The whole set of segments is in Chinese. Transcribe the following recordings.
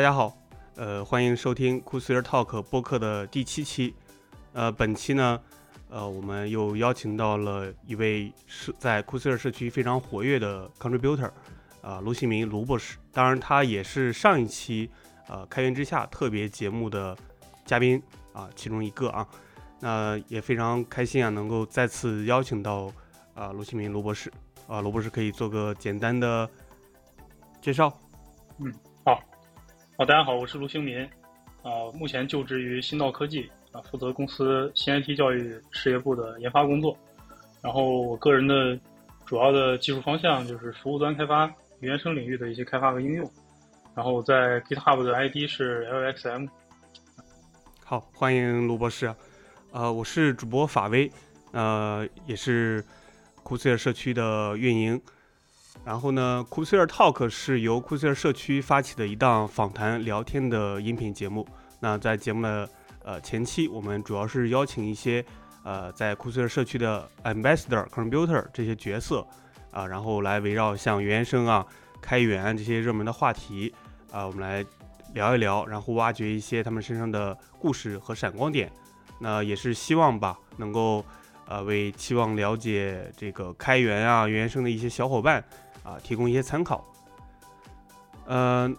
大家好，呃，欢迎收听酷斯 r Talk 播客的第七期。呃，本期呢，呃，我们又邀请到了一位是在酷斯 r 社区非常活跃的 contributor，啊，卢新明卢博士。当然，他也是上一期呃开源之下特别节目的嘉宾啊，其中一个啊。那也非常开心啊，能够再次邀请到啊卢新明卢博士。啊，卢博士可以做个简单的介绍。嗯，好，大家好，我是卢兴民，啊，目前就职于新道科技，啊，负责公司新 IT 教育事业部的研发工作。然后我个人的主要的技术方向就是服务端开发、语言生领域的一些开发和应用。然后在 GitHub 的 ID 是 LXM。好，欢迎卢博士。呃，我是主播法威，呃，也是。酷斯尔社区的运营，然后呢，酷斯尔 Talk 是由酷斯尔社区发起的一档访谈聊天的音频节目。那在节目的呃前期，我们主要是邀请一些呃在酷斯尔社区的 Ambassador、Computer 这些角色啊，然后来围绕像原生啊、开源这些热门的话题啊，我们来聊一聊，然后挖掘一些他们身上的故事和闪光点。那也是希望吧，能够。呃，为期望了解这个开源啊、原生的一些小伙伴啊，提供一些参考。嗯，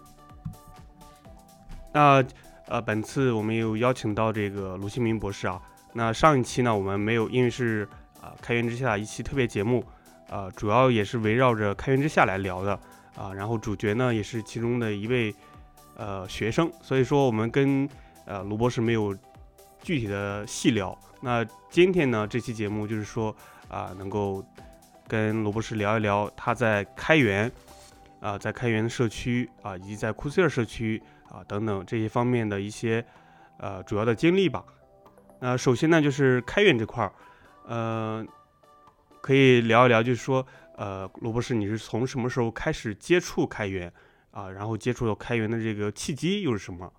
那呃，本次我们又邀请到这个卢新明博士啊。那上一期呢，我们没有，因为是啊开源之下一期特别节目，啊，主要也是围绕着开源之下来聊的啊。然后主角呢，也是其中的一位呃学生，所以说我们跟呃卢博士没有具体的细聊。那今天呢，这期节目就是说啊，能够跟罗博士聊一聊他在开源啊，在开源社区啊，以及在库斯尔社区啊等等这些方面的一些呃主要的经历吧。那首先呢，就是开源这块儿，呃，可以聊一聊，就是说呃，罗博士你是从什么时候开始接触开源啊？然后接触到开源的这个契机又是什么？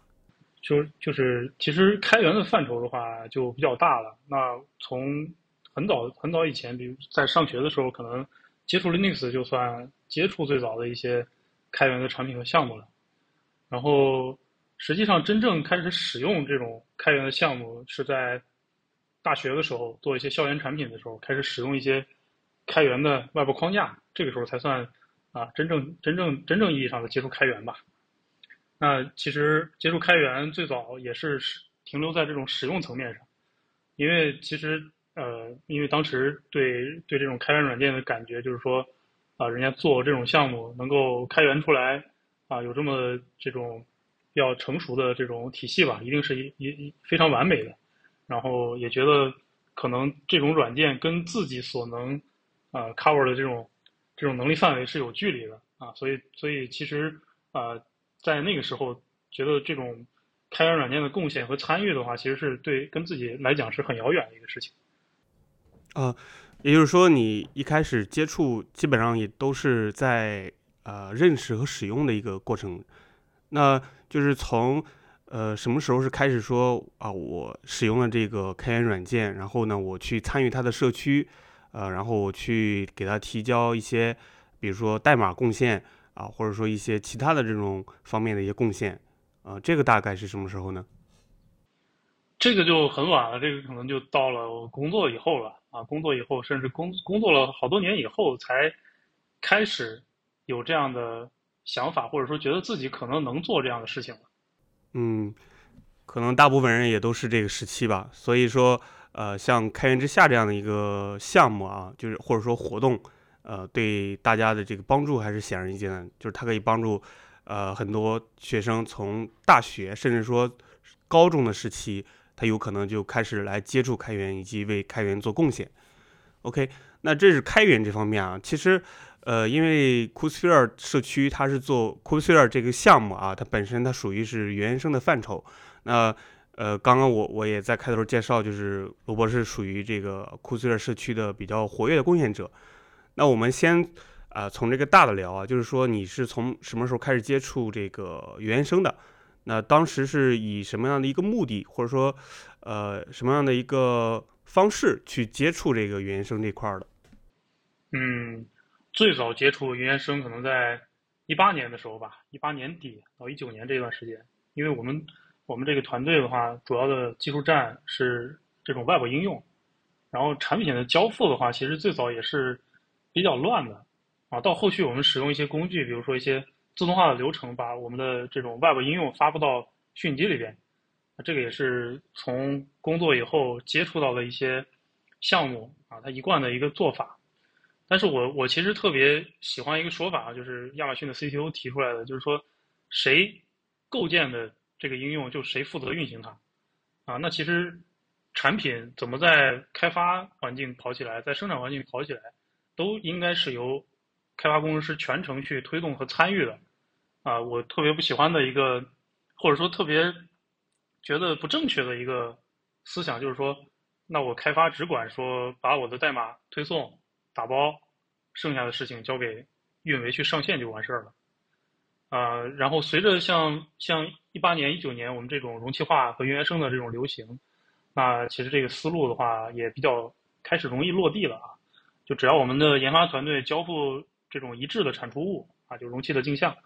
就就是，其实开源的范畴的话就比较大了。那从很早很早以前，比如在上学的时候，可能接触 Linux 就算接触最早的一些开源的产品和项目了。然后实际上真正开始使用这种开源的项目，是在大学的时候做一些校园产品的时候，开始使用一些开源的外部框架，这个时候才算啊真正真正真正意义上的接触开源吧。那其实接触开源最早也是停留在这种使用层面上，因为其实呃，因为当时对对这种开源软件的感觉就是说，啊，人家做这种项目能够开源出来，啊，有这么这种比较成熟的这种体系吧，一定是一一非常完美的，然后也觉得可能这种软件跟自己所能啊 cover 的这种这种能力范围是有距离的啊，所以所以其实啊。在那个时候，觉得这种开源软件的贡献和参与的话，其实是对跟自己来讲是很遥远的一个事情。啊，也就是说，你一开始接触基本上也都是在呃认识和使用的一个过程。那就是从呃什么时候是开始说啊，我使用了这个开源软件，然后呢，我去参与它的社区，呃，然后我去给他提交一些，比如说代码贡献。啊，或者说一些其他的这种方面的一些贡献，啊，这个大概是什么时候呢？这个就很晚了，这个可能就到了工作以后了啊，工作以后，甚至工工作了好多年以后，才开始有这样的想法，或者说觉得自己可能能做这样的事情了。嗯，可能大部分人也都是这个时期吧。所以说，呃，像开源之下这样的一个项目啊，就是或者说活动。呃，对大家的这个帮助还是显而易见的，就是它可以帮助，呃，很多学生从大学甚至说高中的时期，他有可能就开始来接触开源以及为开源做贡献。OK，那这是开源这方面啊。其实，呃，因为 c o o s p h e r e 社区它是做 c o o s p h e r e 这个项目啊，它本身它属于是原生的范畴。那呃，刚刚我我也在开头介绍，就是罗博士属于这个 c o o s p h e r e 社区的比较活跃的贡献者。那我们先啊，从这个大的聊啊，就是说你是从什么时候开始接触这个原生的？那当时是以什么样的一个目的，或者说呃什么样的一个方式去接触这个原声这块的？嗯，最早接触原声可能在一八年的时候吧，一八年底到一九年这段时间，因为我们我们这个团队的话，主要的技术站是这种 Web 应用，然后产品的交付的话，其实最早也是比较乱的啊。到后续我们使用一些工具，比如说一些自动化的流程，把我们的这种 Web 应用发布到虚拟机里边。这个也是从工作以后接触到的一些项目啊，它一贯的一个做法。但是我我其实特别喜欢一个说法啊，就是亚马逊的 CTO 提出来的，就是说谁构建的这个应用，就谁负责运行它啊。那其实产品怎么在开发环境跑起来，在生产环境跑起来，都应该是由开发工程师全程去推动和参与的啊。我特别不喜欢的一个，或者说特别觉得不正确的一个思想，就是说，那我开发只管说把我的代码推送。打包，剩下的事情交给运维去上线就完事儿了，啊，然后随着像像一八年、一九年我们这种容器化和云原生的这种流行，那其实这个思路的话也比较开始容易落地了啊。就只要我们的研发团队交付这种一致的产出物啊，就容器的镜像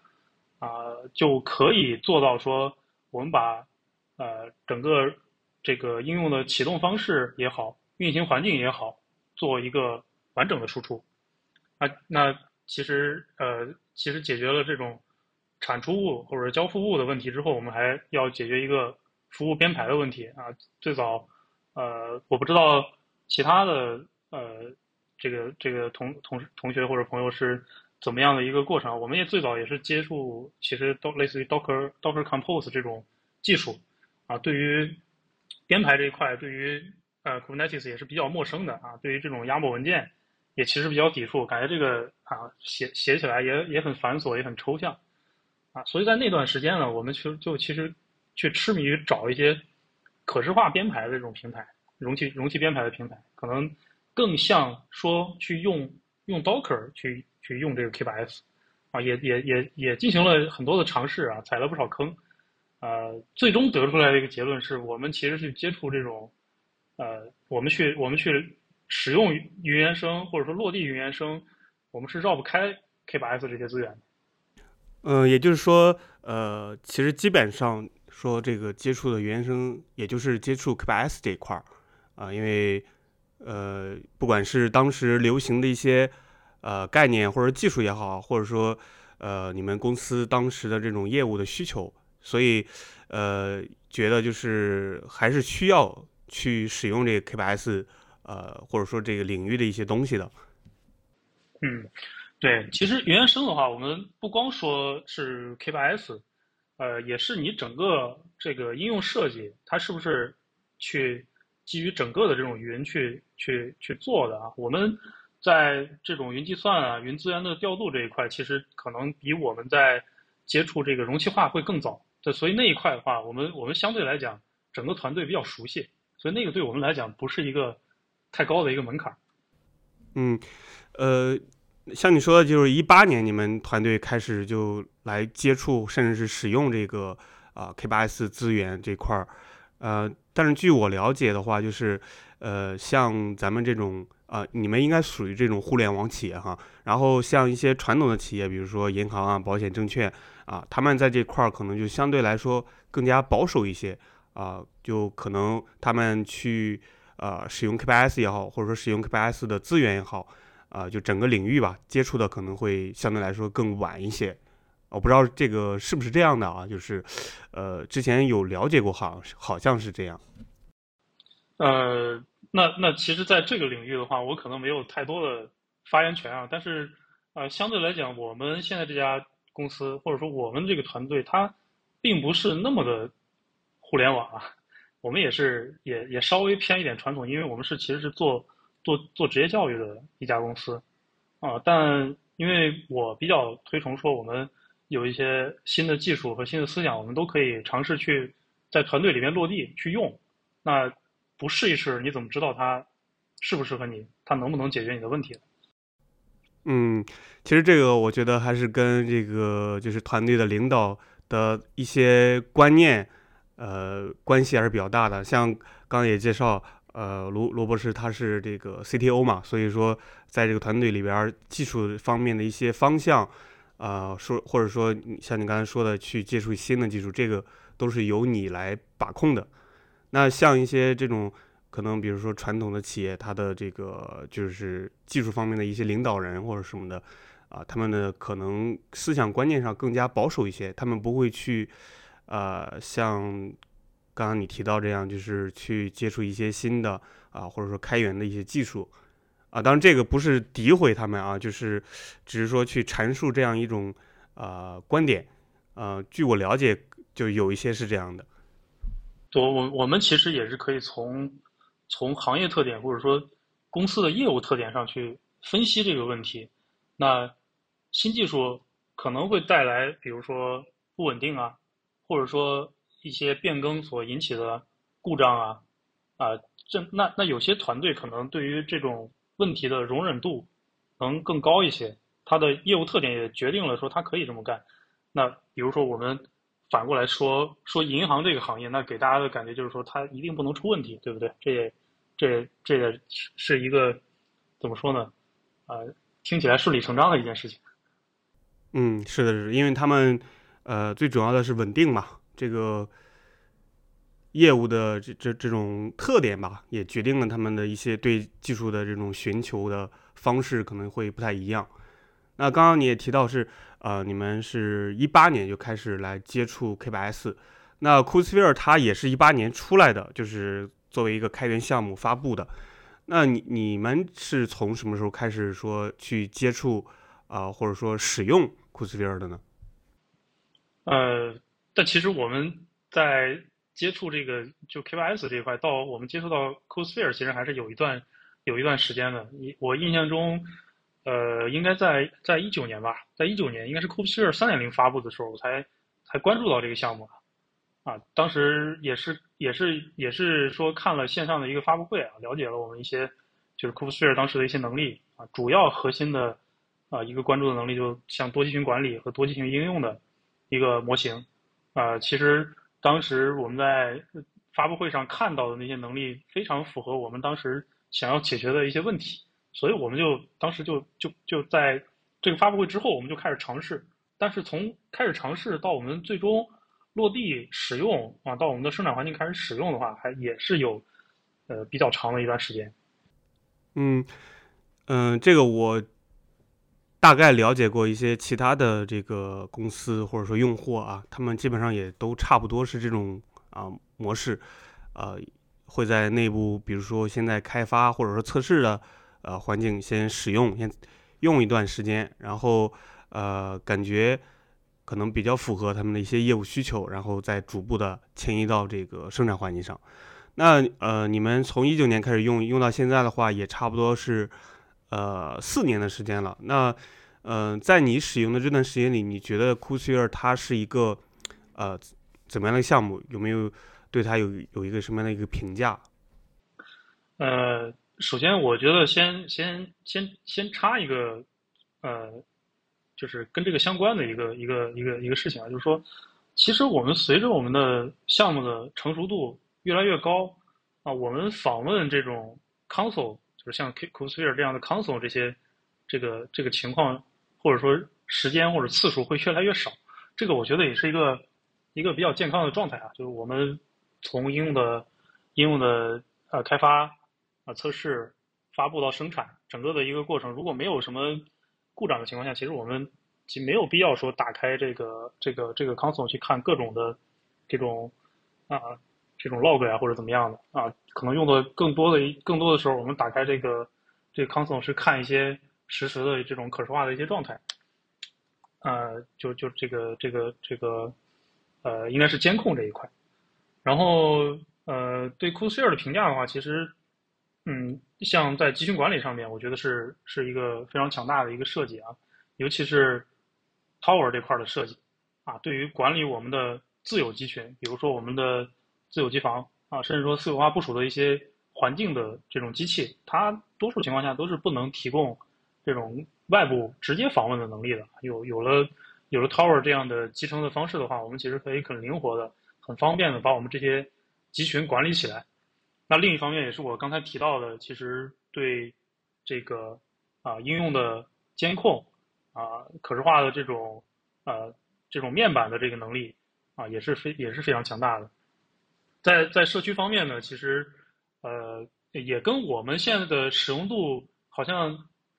啊，就可以做到说我们把呃整个这个应用的启动方式也好，运行环境也好，做一个。完整的输出，啊，那其实呃，其实解决了这种产出物或者交付物的问题之后，我们还要解决一个服务编排的问题啊。最早，呃，我不知道其他的呃，这个这个同同同学或者朋友是怎么样的一个过程。我们也最早也是接触，其实都类似于 Docker Docker Compose 这种技术啊。对于编排这一块，对于呃 Kubernetes 也是比较陌生的啊。对于这种 YAML 文件。也其实比较抵触，感觉这个啊写写起来也也很繁琐，也很抽象，啊，所以在那段时间呢，我们其实就其实去痴迷于找一些可视化编排的这种平台，容器容器编排的平台，可能更像说去用用 Docker 去去用这个 K8s，啊，也也也也进行了很多的尝试啊，踩了不少坑，呃，最终得出来的一个结论是我们其实是接触这种，呃，我们去我们去。使用云原生或者说落地云原生，我们是绕不开 K8s 这些资源的。嗯，也就是说，呃，其实基本上说这个接触的原生，也就是接触 K8s 这一块儿啊，因为呃，不管是当时流行的一些呃概念或者技术也好，或者说呃你们公司当时的这种业务的需求，所以呃觉得就是还是需要去使用这个 K8s。呃，或者说这个领域的一些东西的，嗯，对，其实原生的话，我们不光说是 K8s，呃，也是你整个这个应用设计，它是不是去基于整个的这种云去去去做的啊？我们在这种云计算啊、云资源的调度这一块，其实可能比我们在接触这个容器化会更早。对，所以那一块的话，我们我们相对来讲，整个团队比较熟悉，所以那个对我们来讲不是一个。太高的一个门槛。嗯，呃，像你说的，就是一八年你们团队开始就来接触，甚至是使用这个啊 K8s 资源这块儿。呃，但是据我了解的话，就是呃，像咱们这种啊，你们应该属于这种互联网企业哈。然后像一些传统的企业，比如说银行啊、保险、证券啊，他们在这块儿可能就相对来说更加保守一些啊，就可能他们去。呃，使用 K8s 也好，或者说使用 K8s 的资源也好，啊，就整个领域吧，接触的可能会相对来说更晚一些。我不知道这个是不是这样的啊？就是，呃，之前有了解过，好像好像是这样。呃，那那其实，在这个领域的话，我可能没有太多的发言权啊。但是，呃，相对来讲，我们现在这家公司，或者说我们这个团队，它并不是那么的互联网啊。我们也是，也也稍微偏一点传统，因为我们是其实是做做做职业教育的一家公司，啊，但因为我比较推崇说，我们有一些新的技术和新的思想，我们都可以尝试去在团队里面落地去用。那不试一试，你怎么知道它适不适合你？它能不能解决你的问题？嗯，其实这个我觉得还是跟这个就是团队的领导的一些观念。呃，关系还是比较大的。像刚刚也介绍，呃，罗罗博士他是这个 CTO 嘛，所以说在这个团队里边，技术方面的一些方向，呃，说或者说像你刚才说的去接触新的技术，这个都是由你来把控的。那像一些这种可能，比如说传统的企业，它的这个就是技术方面的一些领导人或者什么的，啊，他们的可能思想观念上更加保守一些，他们不会去，呃，像刚刚你提到这样，就是去接触一些新的啊，或者说开源的一些技术。啊，当然这个不是诋毁他们啊，就是只是说去阐述这样一种呃观点，呃，据我了解，就有一些是这样的。我我我们其实也是可以从从行业特点或者说公司的业务特点上去分析这个问题。那新技术可能会带来，比如说不稳定啊，或者说一些变更所引起的故障啊，啊，这那那有些团队可能对于这种。问题的容忍度能更高一些，它的业务特点也决定了说它可以这么干。那比如说我们反过来说说银行这个行业，那给大家的感觉就是说它一定不能出问题，对不对？这也这也这也是一个怎么说呢？啊，听起来顺理成章的一件事情。嗯，是的，是因为他们呃最主要的是稳定嘛，这个。业务的这这这种特点吧，也决定了他们的一些对技术的这种寻求的方式可能会不太一样。那刚刚你也提到是，呃，你们是一八年就开始来接触 K8s，那 c o o s p h e r e 它也是一八年出来的，就是作为一个开源项目发布的。那你你们是从什么时候开始说去接触啊，或者说使用 c o o s p h e r e 的呢？呃，但其实我们在接触这个就 K8s 这一块，到我们接触到 c o s p h e r e 其实还是有一段有一段时间的。我印象中，呃，应该在在一九年吧，在一九年应该是 c o s p h e r e 三点零发布的时候，我才才关注到这个项目啊，当时也是也是也是说看了线上的一个发布会啊，了解了我们一些就是 c o s p h e r e 当时的一些能力啊，主要核心的啊一个关注的能力，就像多集群管理和多集群应用的一个模型啊，其实。当时我们在发布会上看到的那些能力，非常符合我们当时想要解决的一些问题，所以我们就当时就就就在这个发布会之后，我们就开始尝试。但是从开始尝试到我们最终落地使用啊，到我们的生产环境开始使用的话，还也是有呃比较长的一段时间。嗯嗯，这个我。大概了解过一些其他的这个公司或者说用户啊，他们基本上也都差不多是这种啊模式，呃，会在内部，比如说现在开发或者说测试的呃环境先使用，先用一段时间，然后呃感觉可能比较符合他们的一些业务需求，然后再逐步的迁移到这个生产环境上。那呃你们从一九年开始用，用到现在的话，也差不多是呃四年的时间了。那嗯，在你使用的这段时间里，你觉得 c o o s p h e r 它是一个呃怎么样的项目？有没有对它有有一个什么样的一个评价？呃，首先我觉得先先先先插一个呃，就是跟这个相关的一个一个一个一个事情啊，就是说，其实我们随着我们的项目的成熟度越来越高啊，我们访问这种 console，就是像 c o o s p h e r e 这样的 console 这些这个这个情况。或者说时间或者次数会越来越少，这个我觉得也是一个一个比较健康的状态啊。就是我们从应用的应用的呃开发啊测试发布到生产整个的一个过程，如果没有什么故障的情况下，其实我们其没有必要说打开这个这个这个 console 去看各种的这种啊这种 log 啊或者怎么样的啊，可能用的更多的更多的时候，我们打开这个这个 console 是看一些。实时的这种可视化的一些状态，呃，就就这个这个这个，呃，应该是监控这一块。然后，呃，对 c o o s h a r e 的评价的话，其实，嗯，像在集群管理上面，我觉得是是一个非常强大的一个设计啊，尤其是 Tower 这块的设计啊，对于管理我们的自有集群，比如说我们的自有机房啊，甚至说私有化部署的一些环境的这种机器，它多数情况下都是不能提供。这种外部直接访问的能力的，有有了有了 Tower 这样的集成的方式的话，我们其实可以很灵活的、很方便的把我们这些集群管理起来。那另一方面也是我刚才提到的，其实对这个啊应用的监控啊，可视化的这种呃这种面板的这个能力啊，也是非也是非常强大的。在在社区方面呢，其实呃也跟我们现在的使用度好像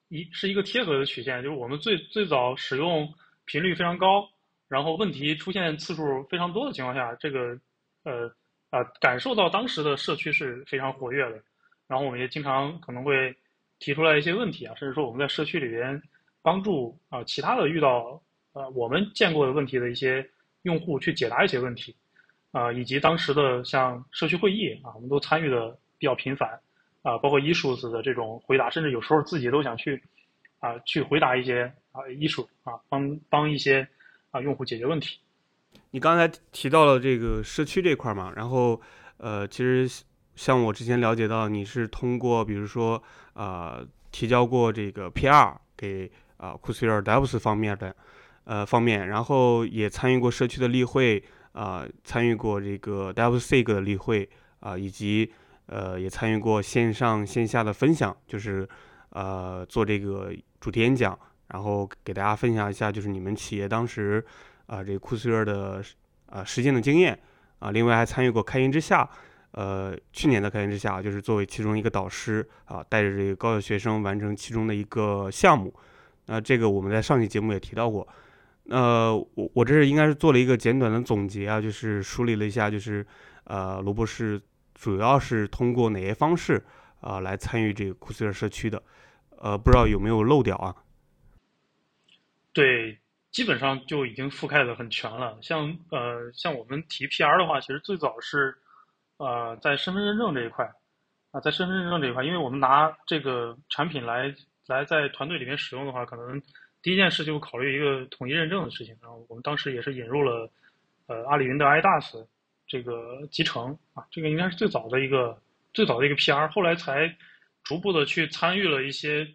一是一个贴合的曲线，就是我们最最早使用频率非常高，然后问题出现次数非常多的情况下，这个呃啊感受到当时的社区是非常活跃的，然后我们也经常可能会提出来一些问题啊，甚至说我们在社区里边帮助啊其他的遇到呃我们见过的问题的一些用户去解答一些问题。啊，以及当时的像社区会议啊，我们都参与的比较频繁，啊，包括 issues 的这种回答，甚至有时候自己都想去，啊，去回答一些啊 issue 啊，帮帮一些啊用户解决问题。你刚才提到了这个社区这块嘛，然后呃，其实像我之前了解到，你是通过比如说啊提交过这个 PR 给啊 c u s e r Devs 方面的呃方面，然后也参与过社区的例会。啊，参与过这个 DevSig 的例会啊，以及呃，也参与过线上线下的分享，就是呃，做这个主题演讲，然后给大家分享一下，就是你们企业当时啊，这个库斯尔的啊实践的经验啊。另外还参与过开源之下，呃，去年的开源之下，就是作为其中一个导师啊，带着这个高校学生完成其中的一个项目。那这个我们在上期节目也提到过。呃，我我这是应该是做了一个简短的总结啊，就是梳理了一下，就是呃，罗博士主要是通过哪些方式啊来参与这个库斯尔社区的？呃，不知道有没有漏掉啊？对，基本上就已经覆盖的很全了。像呃，像我们提 PR 的话，其实最早是呃在身份认证这一块啊，在身份认证这一块，因为我们拿这个产品来来在团队里面使用的话，可能。第一件事就考虑一个统一认证的事情，然后我们当时也是引入了，呃，阿里云的 IDAS 这个集成啊，这个应该是最早的一个最早的一个 PR，后来才逐步的去参与了一些，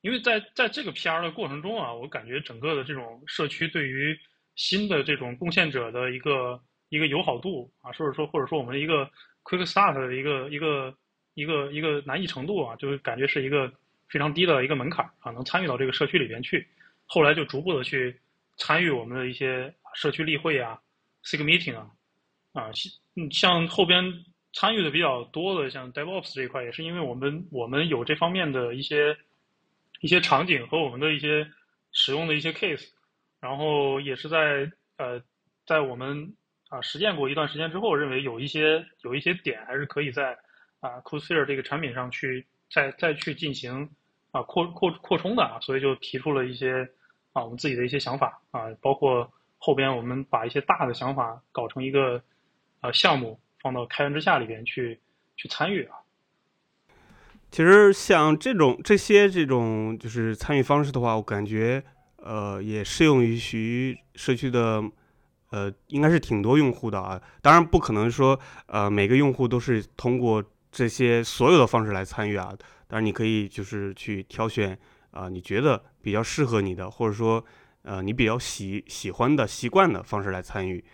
因为在在这个 PR 的过程中啊，我感觉整个的这种社区对于新的这种贡献者的一个一个友好度啊，或者说或者说我们的一个 Quick Start 的一个一个一个一个难易程度啊，就是感觉是一个非常低的一个门槛啊，能参与到这个社区里边去。后来就逐步的去参与我们的一些社区例会啊，sig meeting 啊，啊，像后边参与的比较多的，像 DevOps 这一块，也是因为我们我们有这方面的一些一些场景和我们的一些使用的一些 case，然后也是在呃在我们啊实践过一段时间之后，认为有一些有一些点还是可以在啊 c o s p h e r 这个产品上去再再去进行啊扩扩扩充的啊，所以就提出了一些。啊，我们自己的一些想法啊，包括后边我们把一些大的想法搞成一个呃项目，放到开源之下里边去去参与啊。其实像这种这些这种就是参与方式的话，我感觉呃也适用于于社区的呃应该是挺多用户的啊。当然不可能说呃每个用户都是通过这些所有的方式来参与啊。当然你可以就是去挑选。啊，你觉得比较适合你的，或者说，呃，你比较喜喜欢的习惯的方式来参与，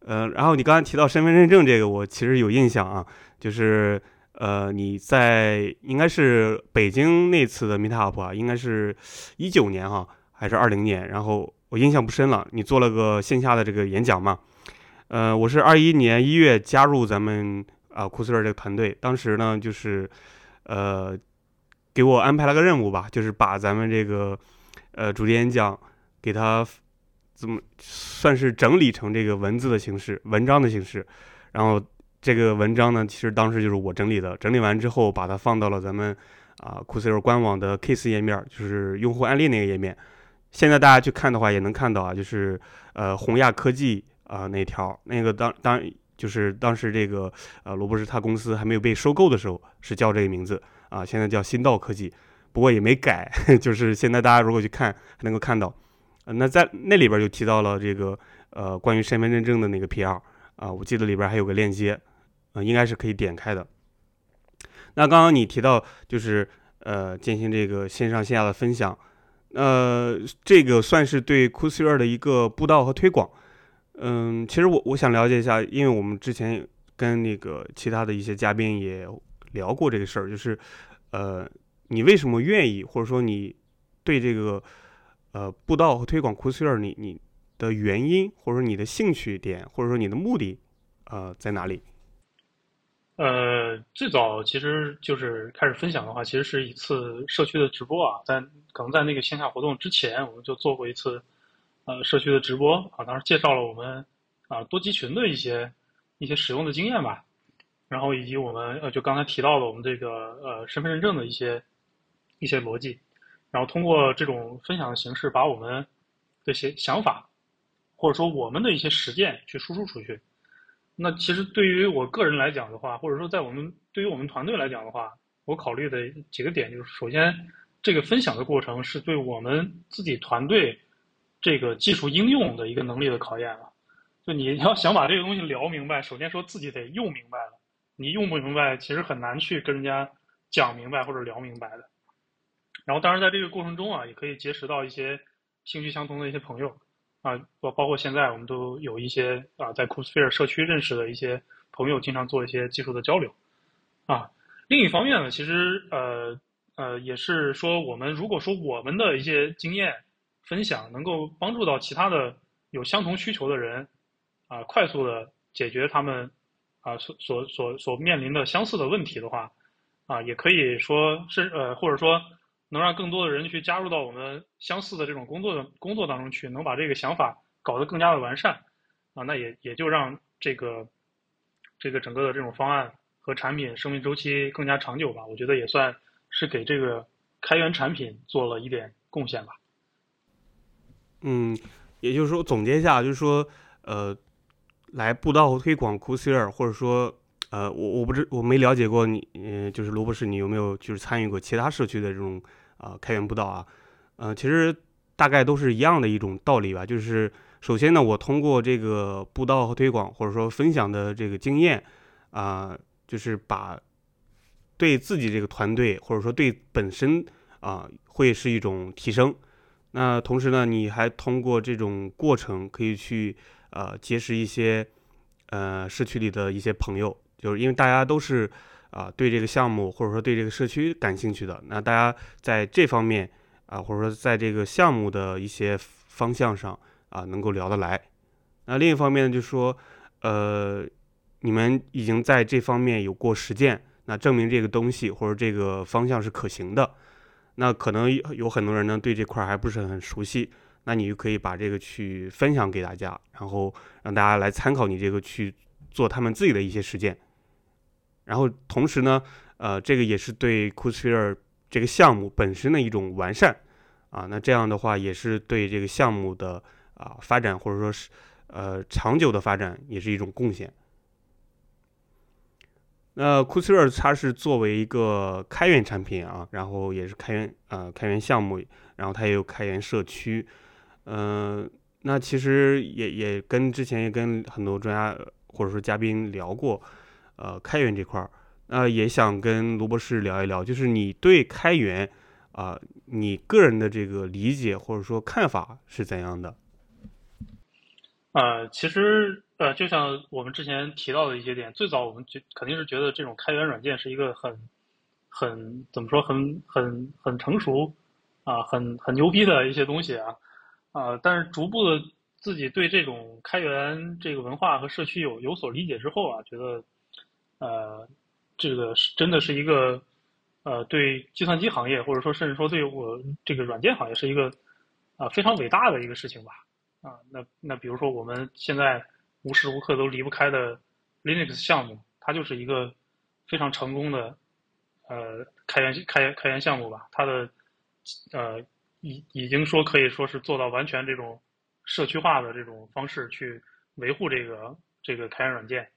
呃，然后你刚才提到身份认证这个，我其实有印象啊，就是呃，你在应该是北京那次的 Meetup 啊，应该是一九年哈，还是二零年，然后我印象不深了，你做了个线下的这个演讲嘛，呃，我是二一年一月加入咱们啊库斯尔这个团队，当时呢就是呃。给我安排了个任务吧，就是把咱们这个，呃，主题演讲给他怎么算是整理成这个文字的形式、文章的形式。然后这个文章呢，其实当时就是我整理的。整理完之后，把它放到了咱们啊酷 u 尔官网的 case 页面，就是用户案例那个页面。现在大家去看的话，也能看到啊，就是呃宏亚科技啊那条那个当当就是当时这个呃罗博士他公司还没有被收购的时候，是叫这个名字。啊，现在叫新道科技，不过也没改，就是现在大家如果去看，还能够看到。那在那里边就提到了这个呃关于身份认证的那个 PR 啊，我记得里边还有个链接，呃，应该是可以点开的。那刚刚你提到就是呃进行这个线上线下的分享，呃，这个算是对 c o s e r 的一个布道和推广。嗯，其实我我想了解一下，因为我们之前跟那个其他的一些嘉宾也。聊过这个事儿，就是，呃，你为什么愿意，或者说你对这个，呃布道和推广 c o s e 你你的原因，或者说你的兴趣点，或者说你的目的，呃，在哪里？呃，最早其实就是开始分享的话，其实是一次社区的直播啊，在可能在那个线下活动之前，我们就做过一次呃社区的直播啊，当时介绍了我们啊多集群的一些一些使用的经验吧。然后以及我们呃，就刚才提到了我们这个呃身份认证的一些一些逻辑，然后通过这种分享的形式，把我们这些想法或者说我们的一些实践去输出出去。那其实对于我个人来讲的话，或者说在我们对于我们团队来讲的话，我考虑的几个点就是：首先，这个分享的过程是对我们自己团队这个技术应用的一个能力的考验了。就你要想把这个东西聊明白，首先说自己得用明白了。你用不明白，其实很难去跟人家讲明白或者聊明白的。然后，当然在这个过程中啊，也可以结识到一些兴趣相同的一些朋友啊，包包括现在我们都有一些啊，在 Cusphere 社区认识的一些朋友，经常做一些技术的交流啊。另一方面呢，其实呃呃，也是说我们如果说我们的一些经验分享能够帮助到其他的有相同需求的人啊，快速的解决他们。啊，所所所所面临的相似的问题的话，啊，也可以说是呃，或者说能让更多的人去加入到我们相似的这种工作的工作当中去，能把这个想法搞得更加的完善，啊，那也也就让这个这个整个的这种方案和产品生命周期更加长久吧。我觉得也算是给这个开源产品做了一点贡献吧。嗯，也就是说总结一下，就是说呃。来布道和推广库斯尔，或者说，呃，我我不知我没了解过你，嗯，就是罗博士，你有没有就是参与过其他社区的这种啊开源布道啊？嗯，其实大概都是一样的一种道理吧。就是首先呢，我通过这个布道和推广，或者说分享的这个经验啊，就是把对自己这个团队，或者说对本身啊，会是一种提升。那同时呢，你还通过这种过程可以去。呃，结识一些呃社区里的一些朋友，就是因为大家都是啊对这个项目或者说对这个社区感兴趣的，那大家在这方面啊或者说在这个项目的一些方向上啊能够聊得来。那另一方面呢就是说，呃，你们已经在这方面有过实践，那证明这个东西或者这个方向是可行的。那可能有很多人呢对这块还不是很熟悉。那你就可以把这个去分享给大家，然后让大家来参考你这个去做他们自己的一些实践。然后同时呢，呃，这个也是对 c o o s p h e r e 这个项目本身的一种完善啊。那这样的话，也是对这个项目的啊发展或者说是呃长久的发展也是一种贡献。那 c o o s p h e r e 它是作为一个开源产品啊，然后也是开源呃开源项目，然后它也有开源社区。嗯，那其实也也跟之前也跟很多专家或者说嘉宾聊过，呃，开源这块儿，那也想跟卢博士聊一聊，就是你对开源啊，你个人的这个理解或者说看法是怎样的？呃，其实呃，就像我们之前提到的一些点，最早我们觉肯定是觉得这种开源软件是一个很很怎么说很很很成熟啊，很很牛逼的一些东西啊。啊，但是逐步的自己对这种开源这个文化和社区有有所理解之后啊，觉得，呃，这个是真的是一个，呃，对计算机行业或者说甚至说对我这个软件行业是一个啊非常伟大的一个事情吧。啊，那那比如说我们现在无时无刻都离不开的 Linux 项目，它就是一个非常成功的呃开源开源开源项目吧，它的呃。已已经说可以说是做到完全这种社区化的这种方式去维护这个这个开源软件，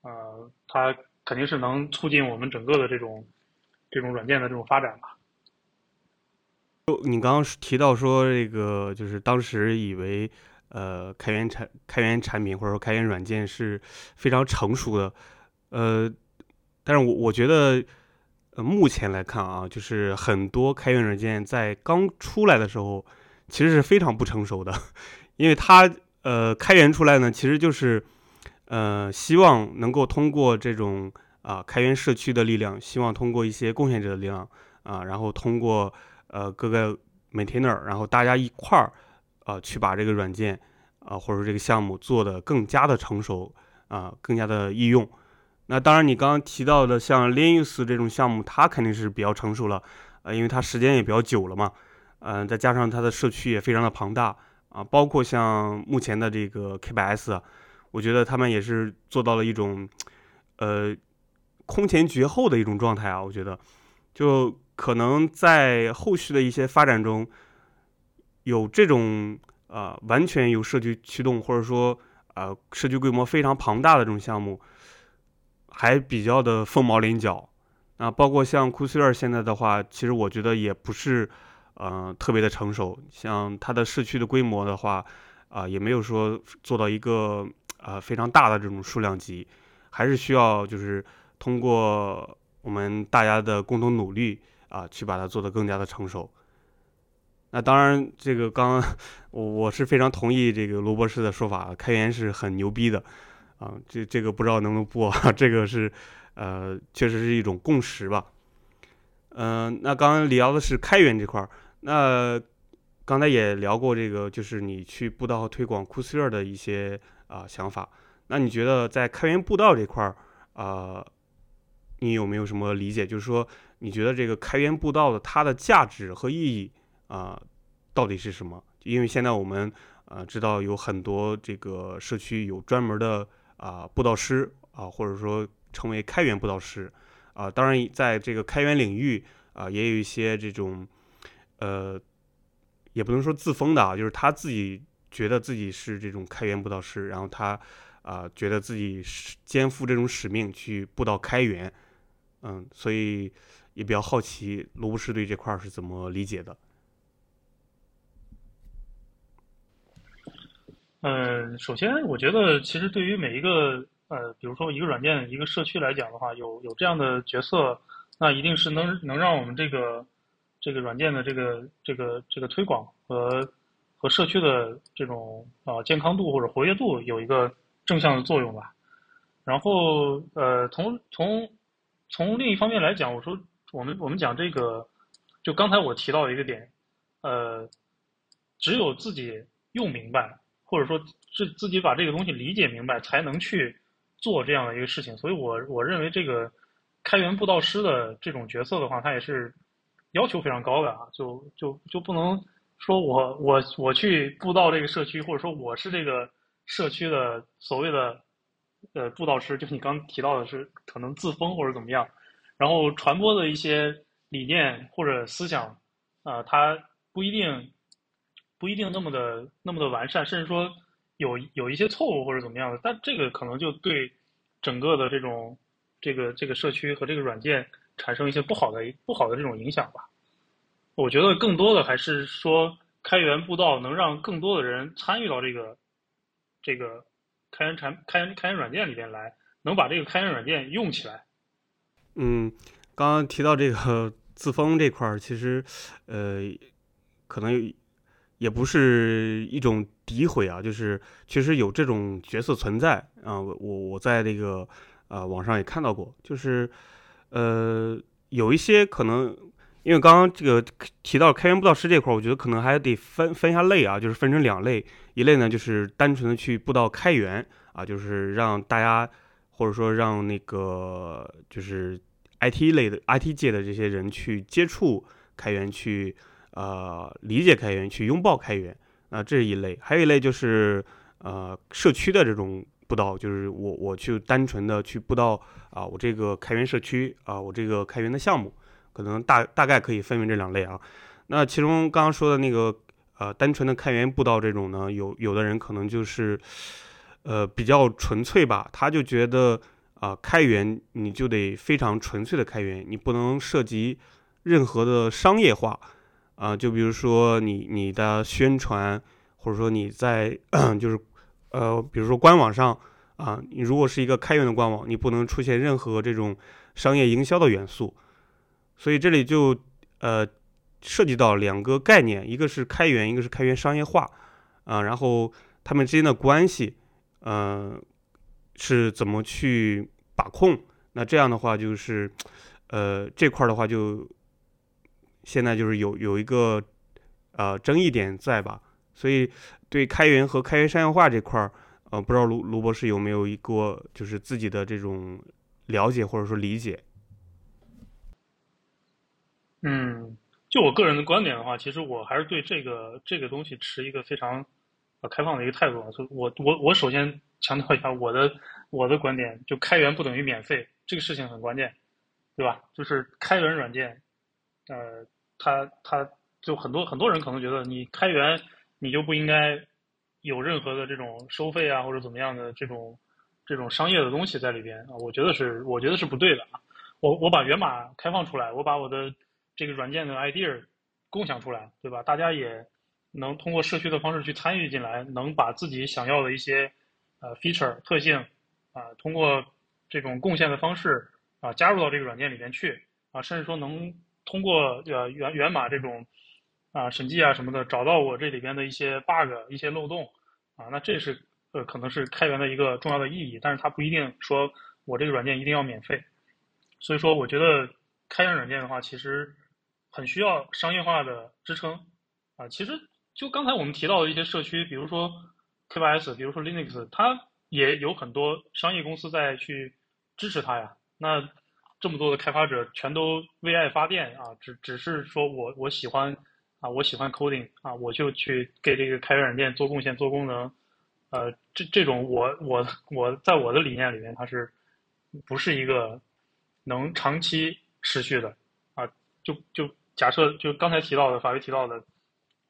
呃，它肯定是能促进我们整个的这种这种软件的这种发展吧。就你刚刚提到说这个，就是当时以为呃开源产开源产品或者说开源软件是非常成熟的，呃，但是我我觉得。呃目前来看啊，就是很多开源软件在刚出来的时候，其实是非常不成熟的，因为它呃开源出来呢，其实就是呃希望能够通过这种啊开源社区的力量，希望通过一些贡献者的力量啊，然后通过呃各个 maintainer，然后大家一块儿啊去把这个软件啊或者说这个项目做的更加的成熟啊，更加的易用。那当然，你刚刚提到的像 Linux 这种项目，它肯定是比较成熟了，呃，因为它时间也比较久了嘛，嗯，再加上它的社区也非常的庞大啊，包括像目前的这个 K8s，我觉得他们也是做到了一种，呃，空前绝后的一种状态啊，我觉得，就可能在后续的一些发展中，有这种啊完全由社区驱动，或者说啊社区规模非常庞大的这种项目。还比较的凤毛麟角，啊，包括像库斯尔现在的话，其实我觉得也不是，呃，特别的成熟。像它的市区的规模的话，啊，也没有说做到一个呃非常大的这种数量级，还是需要就是通过我们大家的共同努力啊，去把它做得更加的成熟。那当然，这个刚 我我是非常同意这个罗博士的说法，开源是很牛逼的。啊，这这个不知道能不能播，这个是，呃，确实是一种共识吧。嗯，那刚刚聊的是开源这块儿，那刚才也聊过这个，就是你去布道推广库斯勒的一些啊想法。那你觉得在开源布道这块儿啊，你有没有什么理解？就是说，你觉得这个开源布道的它的价值和意义啊，到底是什么？因为现在我们啊知道有很多这个社区有专门的。啊，布道师啊，或者说成为开源布道师啊，当然在这个开源领域啊，也有一些这种，呃，也不能说自封的啊，就是他自己觉得自己是这种开源布道师，然后他啊，觉得自己是肩负这种使命去布道开源，嗯，所以也比较好奇罗布士对这块是怎么理解的。嗯，首先我觉得，其实对于每一个呃，比如说一个软件、一个社区来讲的话，有有这样的角色，那一定是能能让我们这个这个软件的这个这个这个推广和和社区的这种啊健康度或者活跃度有一个正向的作用吧。然后呃，从从从另一方面来讲，我说我们我们讲这个，就刚才我提到一个点，呃，只有自己用明白。或者说，是自己把这个东西理解明白，才能去做这样的一个事情。所以，我我认为这个开源布道师的这种角色的话，他也是要求非常高的啊。就就就不能说我我我去布道这个社区，或者说我是这个社区的所谓的呃布道师，就你刚提到的是可能自封或者怎么样，然后传播的一些理念或者思想啊，他不一定。不一定那么的那么的完善，甚至说有有一些错误或者怎么样的，但这个可能就对整个的这种这个这个社区和这个软件产生一些不好的不好的这种影响吧。我觉得更多的还是说开源步道能让更多的人参与到这个这个开源产开源开源软件里边来，能把这个开源软件用起来。嗯，刚刚提到这个 自封这块儿，其实呃可能有。也不是一种诋毁啊，就是确实有这种角色存在啊。我我我在那个啊网上也看到过，就是呃有一些可能，因为刚刚这个提到开源布道师这块儿，我觉得可能还得分分一下类啊，就是分成两类，一类呢就是单纯的去布道开源啊，就是让大家或者说让那个就是 IT 类的 IT 界的这些人去接触开源去。呃，理解开源，去拥抱开源，那，这是一类；还有一类就是，呃，社区的这种布道，就是我我去单纯的去布道啊，我这个开源社区啊，我这个开源的项目，可能大大概可以分为这两类啊。那其中刚刚说的那个，呃，单纯的开源布道这种呢，有有的人可能就是，呃，比较纯粹吧，他就觉得啊，开源你就得非常纯粹的开源，你不能涉及任何的商业化。啊，就比如说你你的宣传，或者说你在 就是，呃，比如说官网上啊，你如果是一个开源的官网，你不能出现任何这种商业营销的元素。所以这里就呃涉及到两个概念，一个是开源，一个是开源商业化啊。然后他们之间的关系，嗯，是怎么去把控？那这样的话就是，呃，这块的话就。现在就是有有一个呃争议点在吧？所以对开源和开源商业化这块儿，呃，不知道卢卢博士有没有一个就是自己的这种了解或者说理解？嗯，就我个人的观点的话，其实我还是对这个这个东西持一个非常呃开放的一个态度啊。所以我我我首先强调一下我的我的观点，就开源不等于免费，这个事情很关键，对吧？就是开源软件，呃，它它就很多很多人可能觉得你开源你就不应该有任何的这种收费啊或者怎么样的这种这种商业的东西在里边啊。我觉得是我觉得是不对的啊。我我把源码开放出来，我把我的这个软件的 idea 共享出来，对吧？大家也能通过社区的方式去参与进来，能把自己想要的一些呃 feature 特性啊，通过这种贡献的方式啊，加入到这个软件里面去啊，甚至说能通过呃源源码这种啊审计啊什么的，找到我这里边的一些 bug、一些漏洞啊，那这是呃可能是开源的一个重要的意义，但是它不一定说我这个软件一定要免费，所以说我觉得开源软件的话，其实。很需要商业化的支撑啊！其实就刚才我们提到的一些社区，比如说 K8s，比如说 Linux，它也有很多商业公司在去支持它呀。那这么多的开发者全都为爱发电啊，只只是说我我喜欢啊，我喜欢 coding 啊，我就去给这个开源软件做贡献、做功能。呃，这这种我我我在我的理念里面，它是不是一个能长期持续的啊？就就假设就刚才提到的法律提到的，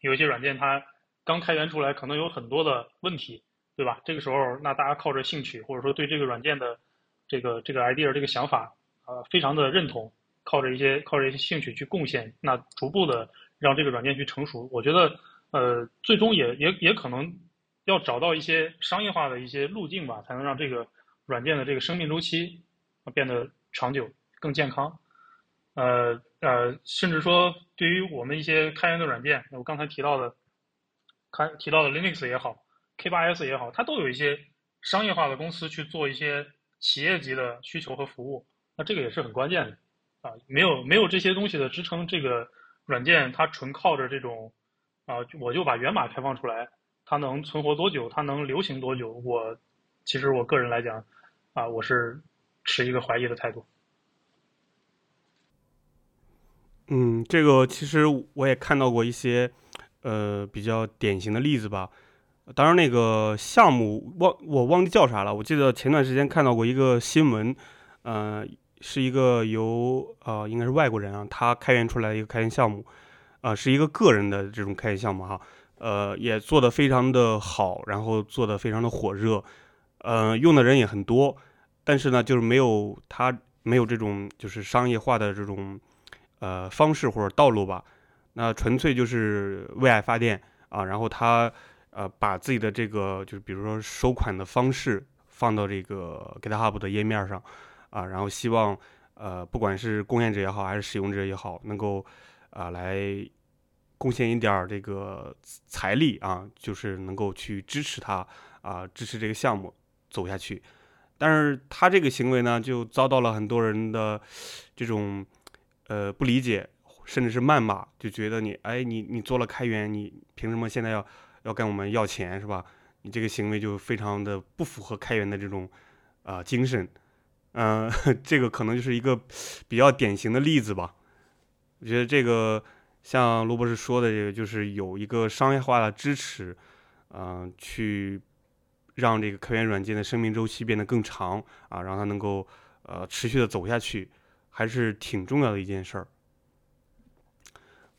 有一些软件它刚开源出来，可能有很多的问题，对吧？这个时候，那大家靠着兴趣，或者说对这个软件的这个这个 idea 这个想法，呃，非常的认同，靠着一些靠着一些兴趣去贡献，那逐步的让这个软件去成熟。我觉得，呃，最终也也也可能要找到一些商业化的一些路径吧，才能让这个软件的这个生命周期变得长久、更健康。呃呃，甚至说，对于我们一些开源的软件，我刚才提到的，开提到的 Linux 也好，K8s 也好，它都有一些商业化的公司去做一些企业级的需求和服务，那这个也是很关键的啊。没有没有这些东西的支撑，这个软件它纯靠着这种啊，我就把源码开放出来，它能存活多久，它能流行多久？我其实我个人来讲啊，我是持一个怀疑的态度。嗯，这个其实我也看到过一些，呃，比较典型的例子吧。当然，那个项目忘我忘记叫啥了。我记得前段时间看到过一个新闻，呃，是一个由呃应该是外国人啊，他开源出来的一个开源项目，啊，是一个个人的这种开源项目哈，呃，也做得非常的好，然后做得非常的火热，呃，用的人也很多，但是呢，就是没有他没有这种就是商业化的这种。呃，方式或者道路吧，那纯粹就是为爱发电啊。然后他呃把自己的这个就是比如说收款的方式放到这个 GitHub 的页面上啊，然后希望呃不管是贡献者也好还是使用者也好，能够啊来贡献一点这个财力啊，就是能够去支持他啊，支持这个项目走下去。但是他这个行为呢，就遭到了很多人的这种。呃，不理解，甚至是谩骂，就觉得你，哎，你你做了开源，你凭什么现在要要跟我们要钱，是吧？你这个行为就非常的不符合开源的这种啊精神，嗯，这个可能就是一个比较典型的例子吧。我觉得这个像罗博士说的这个，就是有一个商业化的支持，嗯，去让这个开源软件的生命周期变得更长啊，让它能够呃持续的走下去。还是挺重要的一件事儿。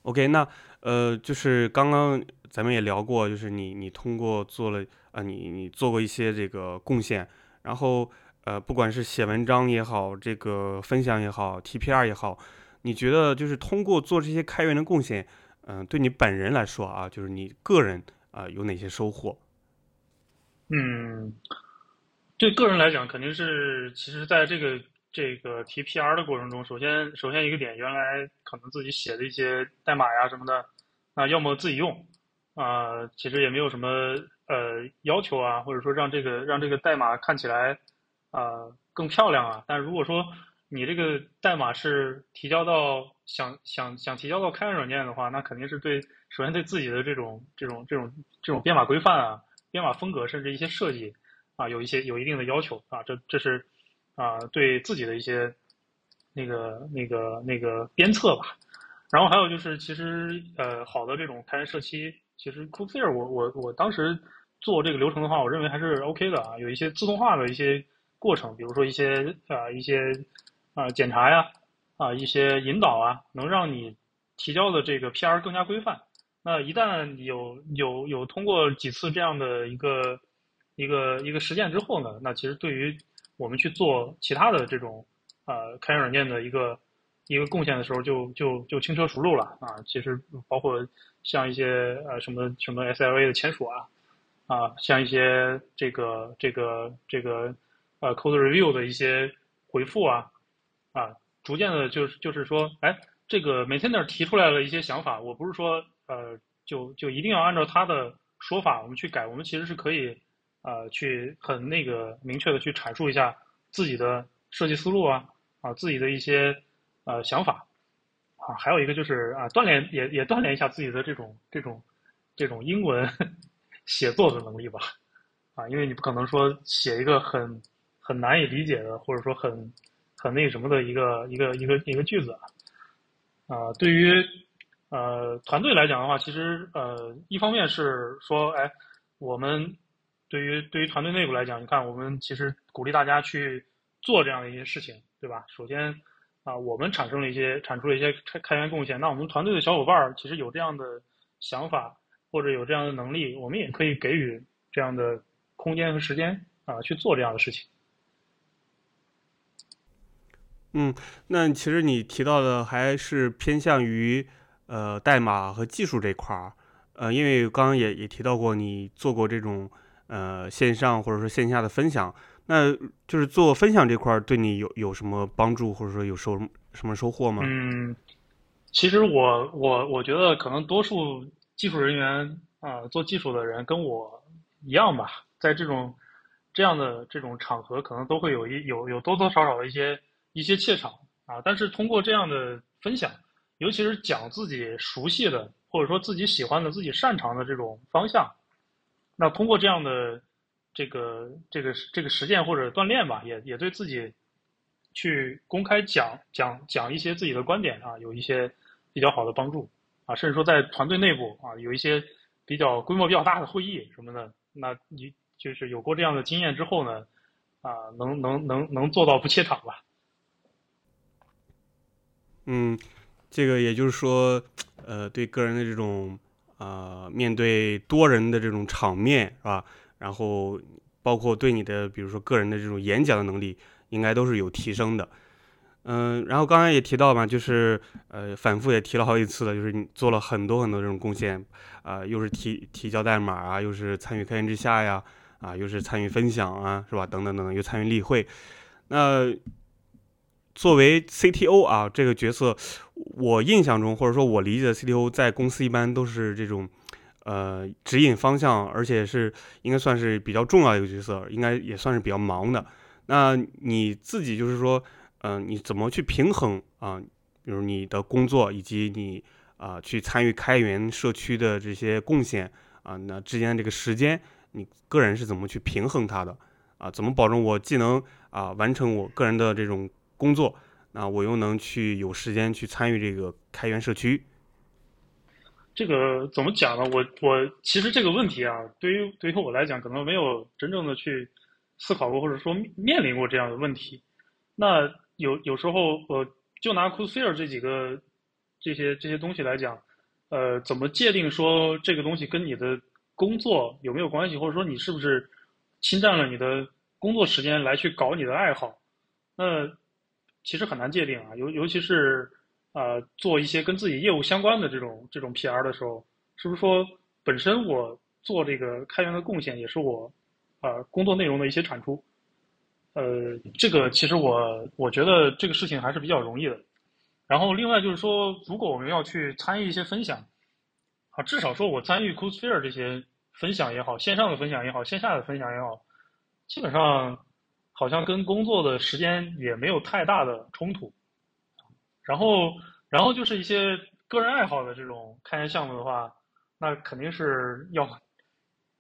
OK，那呃，就是刚刚咱们也聊过，就是你你通过做了啊，你你做过一些这个贡献，然后呃，不管是写文章也好，这个分享也好，TPR 也好，你觉得就是通过做这些开源的贡献，嗯，对你本人来说啊，就是你个人啊，有哪些收获？嗯，对个人来讲，肯定是其实在这个。这个提 PR 的过程中，首先首先一个点，原来可能自己写的一些代码呀什么的，啊，要么自己用，啊，其实也没有什么呃要求啊，或者说让这个让这个代码看起来啊更漂亮啊。但如果说你这个代码是提交到想想想提交到开源软件的话，那肯定是对首先对自己的这种这种这种这种编码规范啊、编码风格，甚至一些设计啊，有一些有一定的要求啊。这这是啊对自己的一些那个那个那个鞭策吧。然后还有就是，其实呃好的这种开源社区，其实 c o o c l e r 我我我当时做这个流程的话，我认为还是 OK 的啊，有一些自动化的一些过程，比如说一些啊一些啊检查呀。啊，一些引导啊，能让你提交的这个 PR 更加规范。那一旦有有有通过几次这样的一个一个一个实践之后呢，那其实对于我们去做其他的这种呃开源软件的一个一个贡献的时候，就就就轻车熟路了啊。其实包括像一些呃什么什么 SLA 的签署啊，啊，像一些这个这个这个呃 code review 的一些回复啊，啊。逐渐的，就是就是说，哎，这个 maintainer 提出来了一些想法，我不是说，呃，就就一定要按照他的说法我们去改，我们其实是可以，呃，去很那个明确的去阐述一下自己的设计思路啊，啊，自己的一些呃想法，啊，还有一个就是啊，锻炼也也锻炼一下自己的这种这种这种英文 写作的能力吧，啊，因为你不可能说写一个很很难以理解的，或者说很。很那什么的一个一个一个一个句子，啊，对于呃团队来讲的话，其实呃一方面是说，哎，我们对于对于团队内部来讲，你看我们其实鼓励大家去做这样的一些事情，对吧？首先啊，我们产生了一些产出了一些开开源贡献，那我们团队的小伙伴儿其实有这样的想法或者有这样的能力，我们也可以给予这样的空间和时间啊去做这样的事情。嗯，那其实你提到的还是偏向于呃代码和技术这块儿，呃，因为刚刚也也提到过你做过这种呃线上或者说线下的分享，那就是做分享这块儿对你有有什么帮助或者说有收什么收获吗？嗯，其实我我我觉得可能多数技术人员啊做技术的人跟我一样吧，在这种这样的这种场合，可能都会有一有有多多少少的一些。一些怯场啊，但是通过这样的分享，尤其是讲自己熟悉的或者说自己喜欢的、自己擅长的这种方向，那通过这样的这个这个这个实践或者锻炼吧，也也对自己去公开讲讲讲一些自己的观点啊，有一些比较好的帮助啊，甚至说在团队内部啊，有一些比较规模比较大的会议什么的，那你就是有过这样的经验之后呢，啊，能能能能做到不怯场吧。嗯，这个也就是说，呃，对个人的这种啊，面对多人的这种场面是吧？然后包括对你的，比如说个人的这种演讲的能力，应该都是有提升的。嗯，然后刚才也提到嘛，就是呃，反复也提了好几次了，就是你做了很多很多这种贡献啊，又是提提交代码啊，又是参与开源之下呀，啊，又是参与分享啊，是吧？等等等等，又参与例会，那。作为 CTO 啊，这个角色，我印象中或者说我理解的 CTO 在公司一般都是这种，呃，指引方向，而且是应该算是比较重要的一个角色，应该也算是比较忙的。那你自己就是说，嗯，你怎么去平衡啊？比如你的工作以及你啊去参与开源社区的这些贡献啊，那之间这个时间，你个人是怎么去平衡它的？啊，怎么保证我既能啊完成我个人的这种工作，那我又能去有时间去参与这个开源社区。这个怎么讲呢？我我其实这个问题啊，对于对于我来讲，可能没有真正的去思考过，或者说面临过这样的问题。那有有时候，呃，就拿 c o o s e r 这几个这些这些东西来讲，呃，怎么界定说这个东西跟你的工作有没有关系，或者说你是不是侵占了你的工作时间来去搞你的爱好？那其实很难界定啊，尤尤其是，呃，做一些跟自己业务相关的这种这种 PR 的时候，是不是说本身我做这个开源的贡献也是我，呃，工作内容的一些产出？呃，这个其实我我觉得这个事情还是比较容易的。然后另外就是说，如果我们要去参与一些分享，啊，至少说我参与 CoSphere 这些分享也好，线上的分享也好，线下的分享也好，基本上。好像跟工作的时间也没有太大的冲突，然后然后就是一些个人爱好的这种开源项目的话，那肯定是要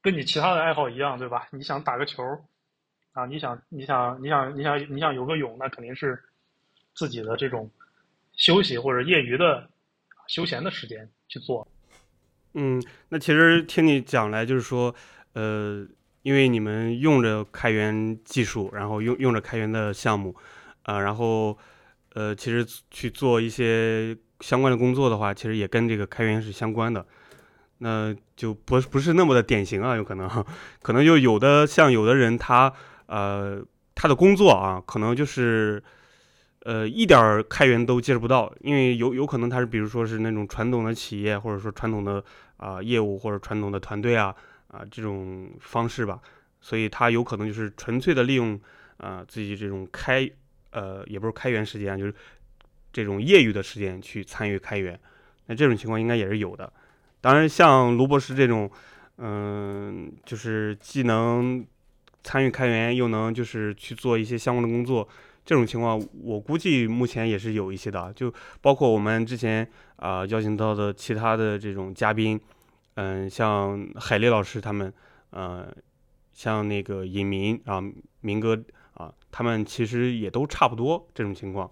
跟你其他的爱好一样，对吧？你想打个球啊，你想你想你想你想你想游个泳，那肯定是自己的这种休息或者业余的休闲的时间去做。嗯，那其实听你讲来，就是说，呃，因为你们用着开源技术，然后用用着开源的项目，啊，然后，呃，其实去做一些相关的工作的话，其实也跟这个开源是相关的，那就不不是那么的典型啊，有可能，可能就有的像有的人他，呃，他的工作啊，可能就是。呃，一点儿开源都接触不到，因为有有可能他是，比如说是那种传统的企业，或者说传统的啊业务或者传统的团队啊啊这种方式吧，所以他有可能就是纯粹的利用啊自己这种开呃也不是开源时间，就是这种业余的时间去参与开源，那这种情况应该也是有的。当然，像卢博士这种，嗯，就是既能参与开源，又能就是去做一些相关的工作。这种情况，我估计目前也是有一些的，就包括我们之前啊邀请到的其他的这种嘉宾，嗯，像海丽老师他们，呃，像那个尹明啊，明哥啊，他们其实也都差不多这种情况。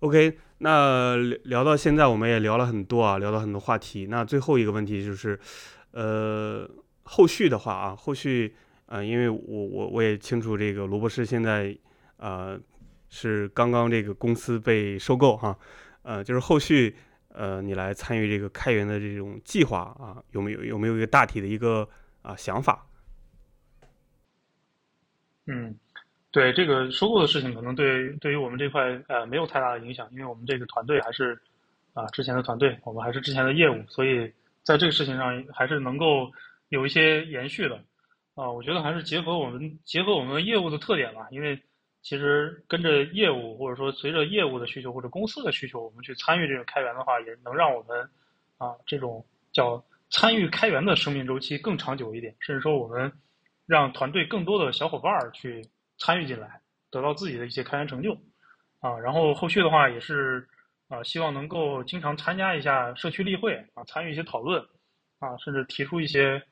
OK，那聊到现在，我们也聊了很多啊，聊了很多话题。那最后一个问题就是，呃，后续的话啊，后续，呃，因为我我我也清楚这个罗博士现在。呃，是刚刚这个公司被收购哈，呃，就是后续呃，你来参与这个开源的这种计划啊，有没有有没有一个大体的一个啊想法？嗯，对这个收购的事情，可能对对于我们这块呃没有太大的影响，因为我们这个团队还是啊之前的团队，我们还是之前的业务，所以在这个事情上还是能够有一些延续的啊。我觉得还是结合我们结合我们业务的特点吧，因为。其实跟着业务，或者说随着业务的需求或者公司的需求，我们去参与这种开源的话，也能让我们啊这种叫参与开源的生命周期更长久一点。甚至说，我们让团队更多的小伙伴儿去参与进来，得到自己的一些开源成就啊。然后后续的话，也是啊希望能够经常参加一下社区例会啊，参与一些讨论啊，甚至提出一些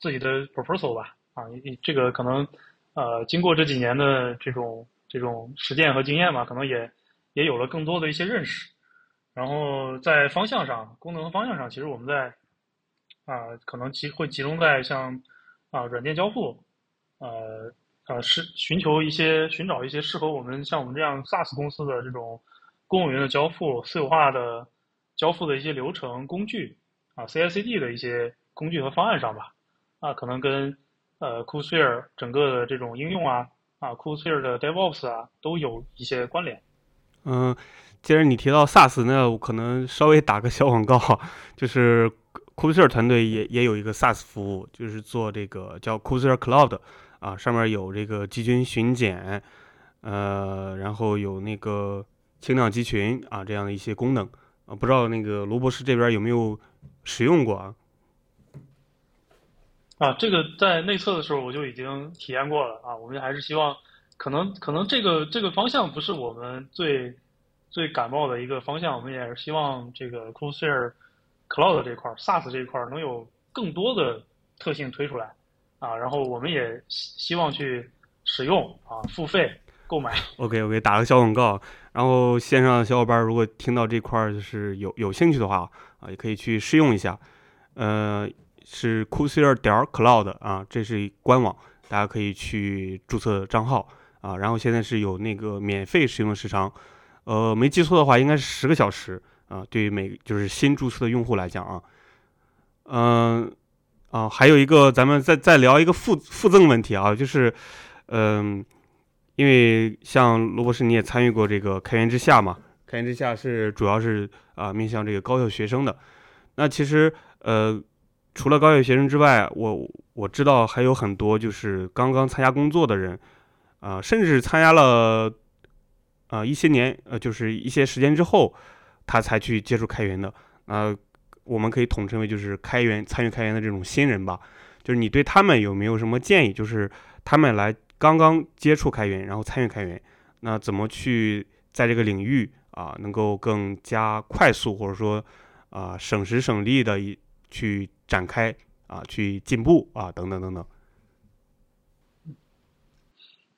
自己的 proposal 吧啊。这个可能呃经过这几年的这种。这种实践和经验嘛，可能也也有了更多的一些认识。然后在方向上，功能和方向上，其实我们在啊，可能集会集中在像啊软件交付，呃呃是寻求一些寻找一些适合我们像我们这样 SaaS 公司的这种公有云的交付、私有化的交付的一些流程工具啊，CI/CD 的一些工具和方案上吧。啊，可能跟呃 CoolSphere 整个的这种应用啊。啊，CoolSphere 的 DevOps 啊，都有一些关联。嗯，既然你提到 SaaS，那我可能稍微打个小广告，就是 CoolSphere 团队也也有一个 SaaS 服务，就是做这个叫 CoolSphere Cloud 啊，上面有这个集群巡检，呃，然后有那个轻量集群啊这样的一些功能啊，不知道那个罗博士这边有没有使用过啊？啊，这个在内测的时候我就已经体验过了啊。我们还是希望，可能可能这个这个方向不是我们最最感冒的一个方向。我们也是希望这个 c o o l s h a r e Cloud 这块 SaaS 这一块能有更多的特性推出来啊。然后我们也希希望去使用啊，付费购买。OK OK，打个小广告。然后线上的小伙伴如果听到这块就是有有兴趣的话啊，也可以去试用一下。呃。是 c o o s e r 点 Cloud 啊，这是官网，大家可以去注册账号啊。然后现在是有那个免费使用的时长，呃，没记错的话应该是十个小时啊。对于每就是新注册的用户来讲啊，嗯啊，还有一个咱们再再聊一个附附赠问题啊，就是嗯，因为像罗博士你也参与过这个开源之下嘛，开源之下是主要是啊面向这个高校学生的，那其实呃。除了高校学生之外，我我知道还有很多就是刚刚参加工作的人，啊，甚至参加了啊一些年，呃，就是一些时间之后，他才去接触开源的。啊，我们可以统称为就是开源参与开源的这种新人吧。就是你对他们有没有什么建议？就是他们来刚刚接触开源，然后参与开源，那怎么去在这个领域啊，能够更加快速或者说啊省时省力的一去展开啊，去进步啊，等等等等。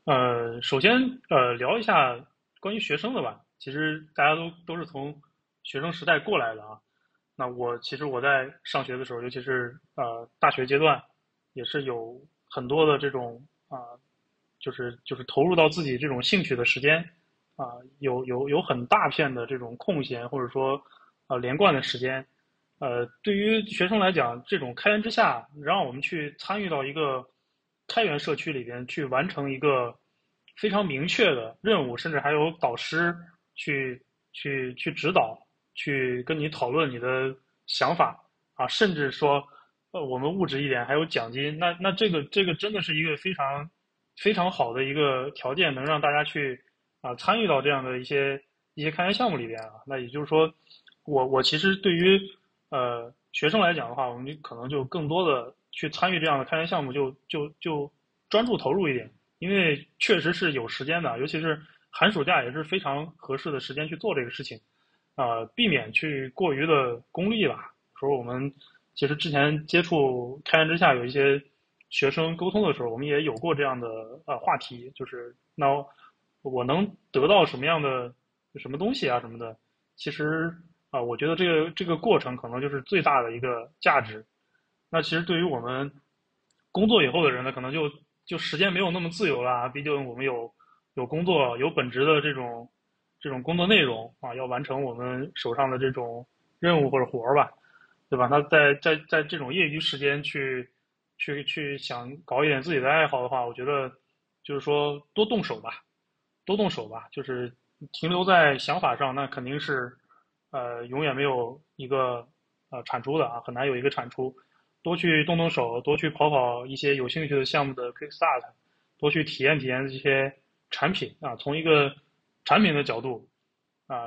呃，首先呃聊一下关于学生的吧。其实大家都都是从学生时代过来的啊。那我其实我在上学的时候，尤其是呃大学阶段，也是有很多的这种啊，就是就是投入到自己这种兴趣的时间啊，有有有很大片的这种空闲或者说呃连贯的时间。呃，对于学生来讲，这种开源之下，让我们去参与到一个开源社区里边去完成一个。非常明确的任务，甚至还有导师去去去指导，去跟你讨论你的想法啊，甚至说，呃，我们物质一点，还有奖金。那那这个这个真的是一个非常非常好的一个条件，能让大家去啊参与到这样的一些一些开源项目里边啊。那也就是说，我我其实对于呃学生来讲的话，我们可能就更多的去参与这样的开源项目，就就就专注投入一点。因为确实是有时间的，尤其是寒暑假也是非常合适的时间去做这个事情，啊，避免去过于的功利吧。说我们其实之前接触开源之下有一些学生沟通的时候，我们也有过这样的呃话题，就是那我能得到什么样的什么东西啊什么的。其实啊，我觉得这个这个过程可能就是最大的一个价值。那其实对于我们工作以后的人呢，可能就。就时间没有那么自由了，毕竟我们有有工作，有本职的这种这种工作内容啊，要完成我们手上的这种任务或者活儿吧，对吧？那在在在这种业余时间去去去想搞一点自己的爱好的话，我觉得就是说多动手吧，多动手吧。就是停留在想法上，那肯定是呃永远没有一个呃产出的啊，很难有一个产出。多去动动手，多去跑跑一些有兴趣的项目的 Quick Start，多去体验体验这些产品啊，从一个产品的角度啊，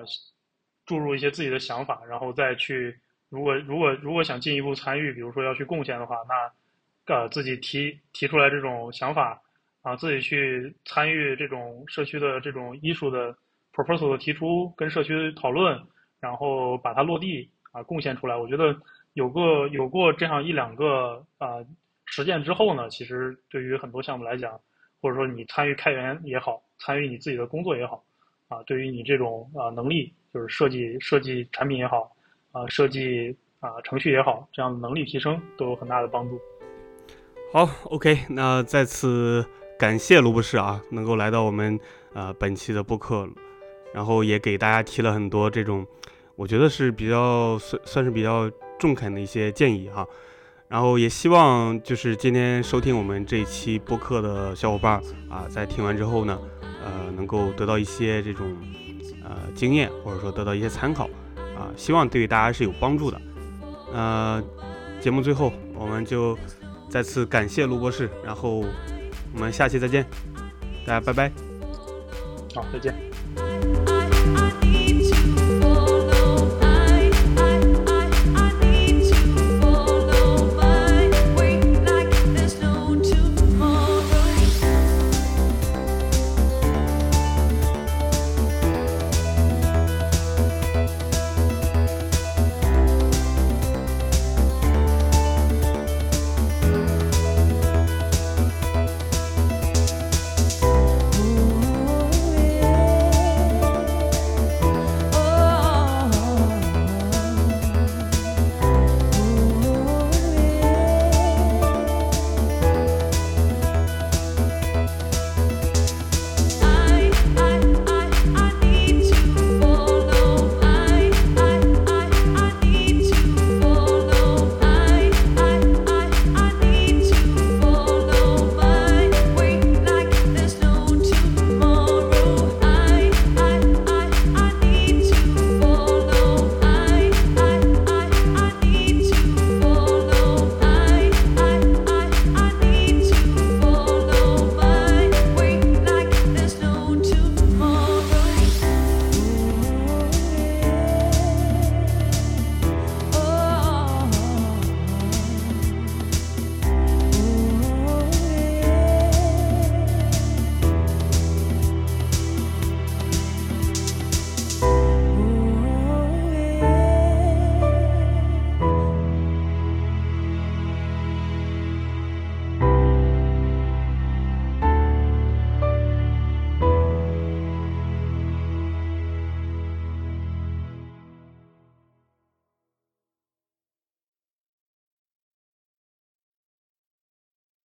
注入一些自己的想法，然后再去，如果如果如果想进一步参与，比如说要去贡献的话，那呃自己提提出来这种想法啊，自己去参与这种社区的这种艺术的 proposal 的提出，跟社区讨论，然后把它落地啊，贡献出来，我觉得。有过有过这样一两个啊实践之后呢，其实对于很多项目来讲，或者说你参与开源也好，参与你自己的工作也好，啊，对于你这种啊能力，就是设计设计产品也好，啊设计啊程序也好，这样的能力提升都有很大的帮助。好，OK，那再次感谢卢博士啊，能够来到我们呃本期的播客，然后也给大家提了很多这种，我觉得是比较算算是比较。中肯的一些建议哈，然后也希望就是今天收听我们这一期播客的小伙伴啊，在听完之后呢，呃，能够得到一些这种呃经验，或者说得到一些参考啊，希望对于大家是有帮助的。呃，节目最后我们就再次感谢卢博士，然后我们下期再见，大家拜拜，好，再见。